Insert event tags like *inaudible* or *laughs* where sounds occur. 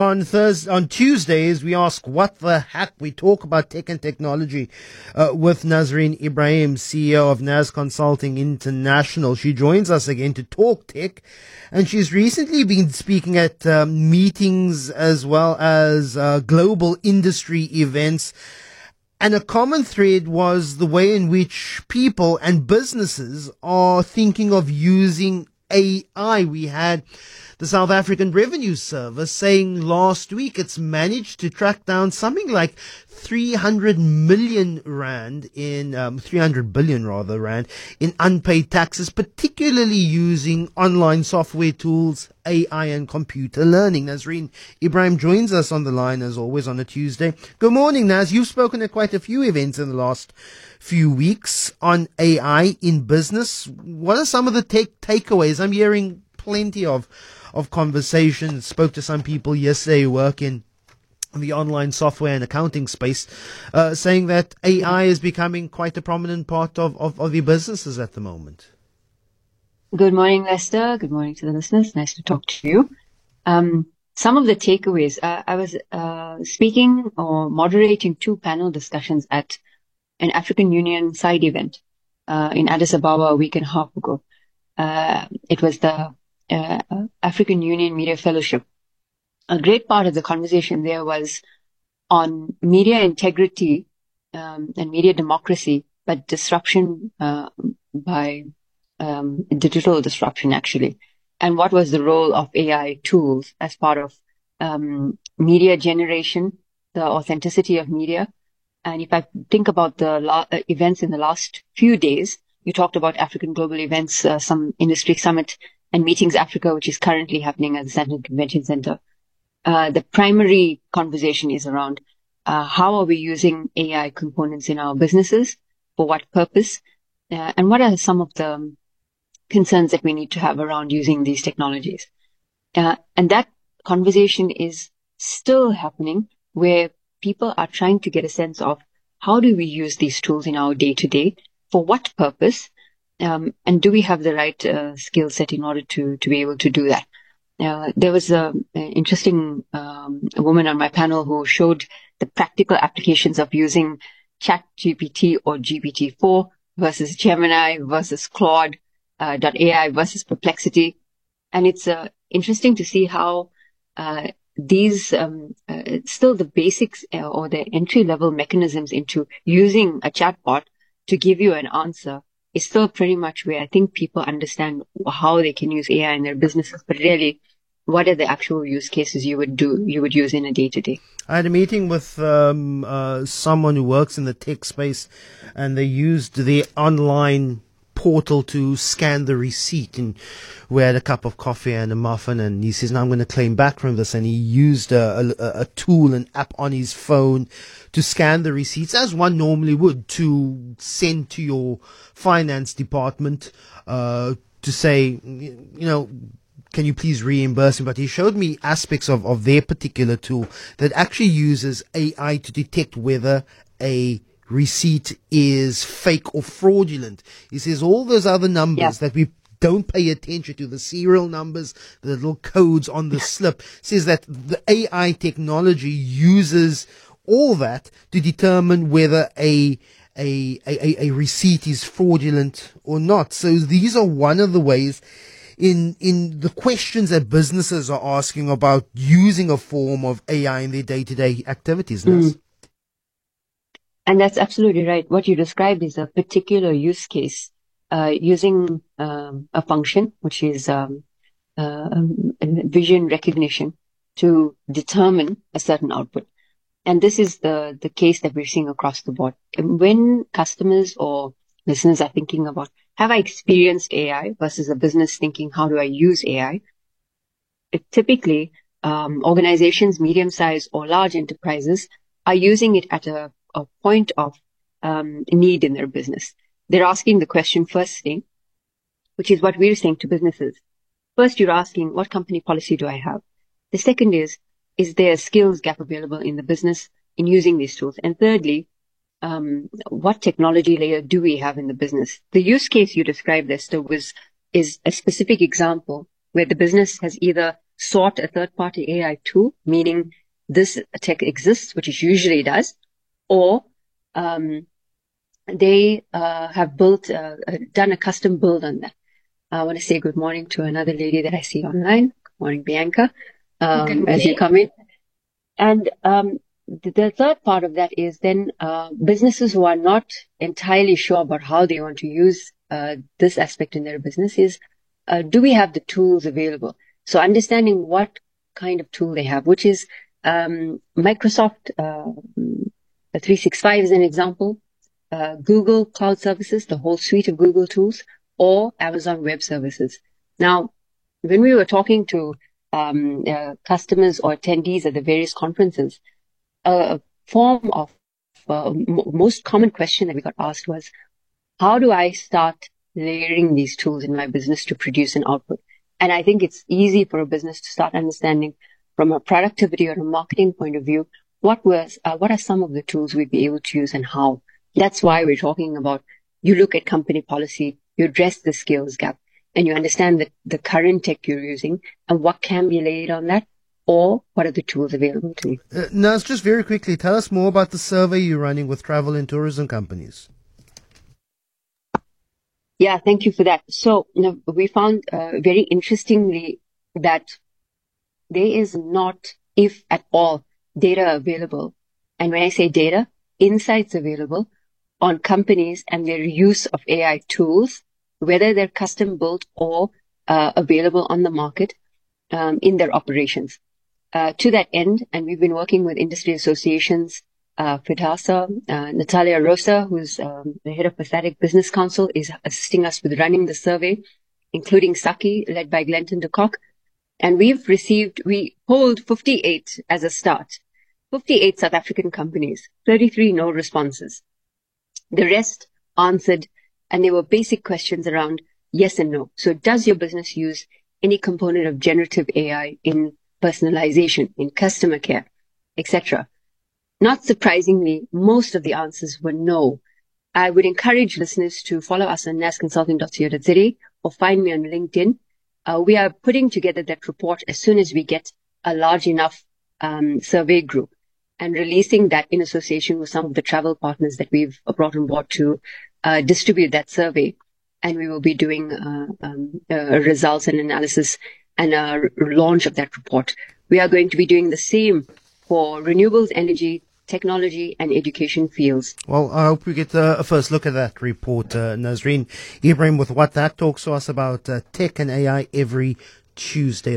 On Thursday, on Tuesdays, we ask what the heck. We talk about tech and technology uh, with Nazareen Ebrahim, CEO of Naz Consulting International. She joins us again to talk tech, and she's recently been speaking at uh, meetings as well as uh, global industry events. And a common thread was the way in which people and businesses are thinking of using AI. We had the South African Revenue Service saying last week it's managed to track down something like 300 million rand in, um, 300 billion rather rand in unpaid taxes, particularly using online software tools, AI and computer learning. Nazareen Ebrahim joins us on the line as always on a Tuesday. Good morning, Naz. You've spoken at quite a few events in the last few weeks on AI in business. What are some of the take takeaways? I'm hearing plenty of of conversation. Spoke to some people yesterday working in the online software and accounting space, uh, saying that AI is becoming quite a prominent part of, of, of your businesses at the moment. Good morning, Lester. Good morning to the listeners. Nice to talk to you. Um, some of the takeaways. Uh, I was uh, speaking or moderating two panel discussions at an African Union side event uh, in Addis Ababa a week and a half ago. Uh, it was the uh, African Union Media Fellowship. A great part of the conversation there was on media integrity um, and media democracy, but disruption uh, by um, digital disruption, actually. And what was the role of AI tools as part of um, media generation, the authenticity of media? And if I think about the la- uh, events in the last few days, you talked about African global events, uh, some industry summit and Meetings Africa, which is currently happening at the Sandton Convention Center. Uh, the primary conversation is around uh, how are we using AI components in our businesses, for what purpose, uh, and what are some of the concerns that we need to have around using these technologies. Uh, and that conversation is still happening where people are trying to get a sense of how do we use these tools in our day to day, for what purpose, um, and do we have the right uh, skill set in order to to be able to do that? Uh, there was a, an interesting um, woman on my panel who showed the practical applications of using Chat GPT or GPT-4 versus Gemini versus Claude uh, .ai versus Perplexity, and it's uh, interesting to see how uh, these um, uh, still the basics uh, or the entry level mechanisms into using a chatbot to give you an answer is still pretty much where I think people understand how they can use AI in their businesses, but really, what are the actual use cases you would do you would use in a day to day? I had a meeting with um, uh, someone who works in the tech space, and they used the online portal to scan the receipt and we had a cup of coffee and a muffin and he says, now I'm going to claim back from this. And he used a, a, a, tool, an app on his phone to scan the receipts as one normally would to send to your finance department, uh, to say, you know, can you please reimburse me? But he showed me aspects of, of their particular tool that actually uses AI to detect whether a receipt is fake or fraudulent. He says all those other numbers yeah. that we don't pay attention to the serial numbers, the little codes on the *laughs* slip says that the AI technology uses all that to determine whether a a, a, a receipt is fraudulent or not. So these are one of the ways in in the questions that businesses are asking about using a form of AI in their day to day activities. Mm. And that's absolutely right. What you described is a particular use case uh, using um, a function, which is um, uh, vision recognition, to determine a certain output. And this is the, the case that we're seeing across the board. when customers or listeners are thinking about, have I experienced AI versus a business thinking, how do I use AI? It typically, um, organizations, medium sized or large enterprises are using it at a a point of um, need in their business. They're asking the question firstly, which is what we're saying to businesses. First, you're asking, what company policy do I have? The second is, is there a skills gap available in the business in using these tools? And thirdly, um, what technology layer do we have in the business? The use case you described, Lester, was is a specific example where the business has either sought a third party AI tool, meaning this tech exists, which it usually does, or um, they uh, have built, uh, uh, done a custom build on that. I want to say good morning to another lady that I see online. Good morning, Bianca, um, as you come in. And um, the, the, third part of that is then uh, businesses who are not entirely sure about how they want to use uh, this aspect in their business is, uh, do we have the tools available? So understanding what kind of tool they have, which is um, Microsoft 365 is an example uh, Google Cloud Services, the whole suite of Google tools, or Amazon Web Services. Now, when we were talking to um, uh, customers or attendees at the various conferences, a form of uh, m- most common question that we got asked was, how do I start layering these tools in my business to produce an output? And I think it's easy for a business to start understanding from a productivity or a marketing point of view, what was, uh, what are some of the tools we'd be able to use and how? That's why we're talking about you look at company policy, you address the skills gap, and you understand that the current tech you're using and what can be laid on that, or what are the tools available to you. Uh, Naz, just very quickly, tell us more about the survey you're running with travel and tourism companies. Yeah, thank you for that. So you know, we found uh, very interestingly that there is not, if at all, data available. And when I say data, insights available on companies and their use of AI tools, whether they're custom built or uh, available on the market um, in their operations. Uh, to that end, and we've been working with industry associations, uh, uh, Natalia Rosa, who's um, the head of Pathetic Business Council, is assisting us with running the survey, including SAACI, led by Glenton de Kock. And we've received, we polled 58 as a start, 58 South African companies, 33 no responses. The rest answered, and they were basic questions around yes and no. So does your business use any component of generative AI in personalization, in customer care, etc.? Not surprisingly, most of the answers were no. I would encourage listeners to follow us on nazconsulting.co.za or find me on LinkedIn. Uh, we are putting together that report as soon as we get a large enough um, survey group and releasing that in association with some of the travel partners that we've brought on board to uh, distribute that survey. And we will be doing uh, um, uh, results and analysis and a launch of that report. We are going to be doing the same for renewables, energy, technology, and education fields. Well, I hope we get uh, a first look at that report, uh, Nazareen Ebrahim, with what that talks to us about uh, tech and AI every Tuesday. It's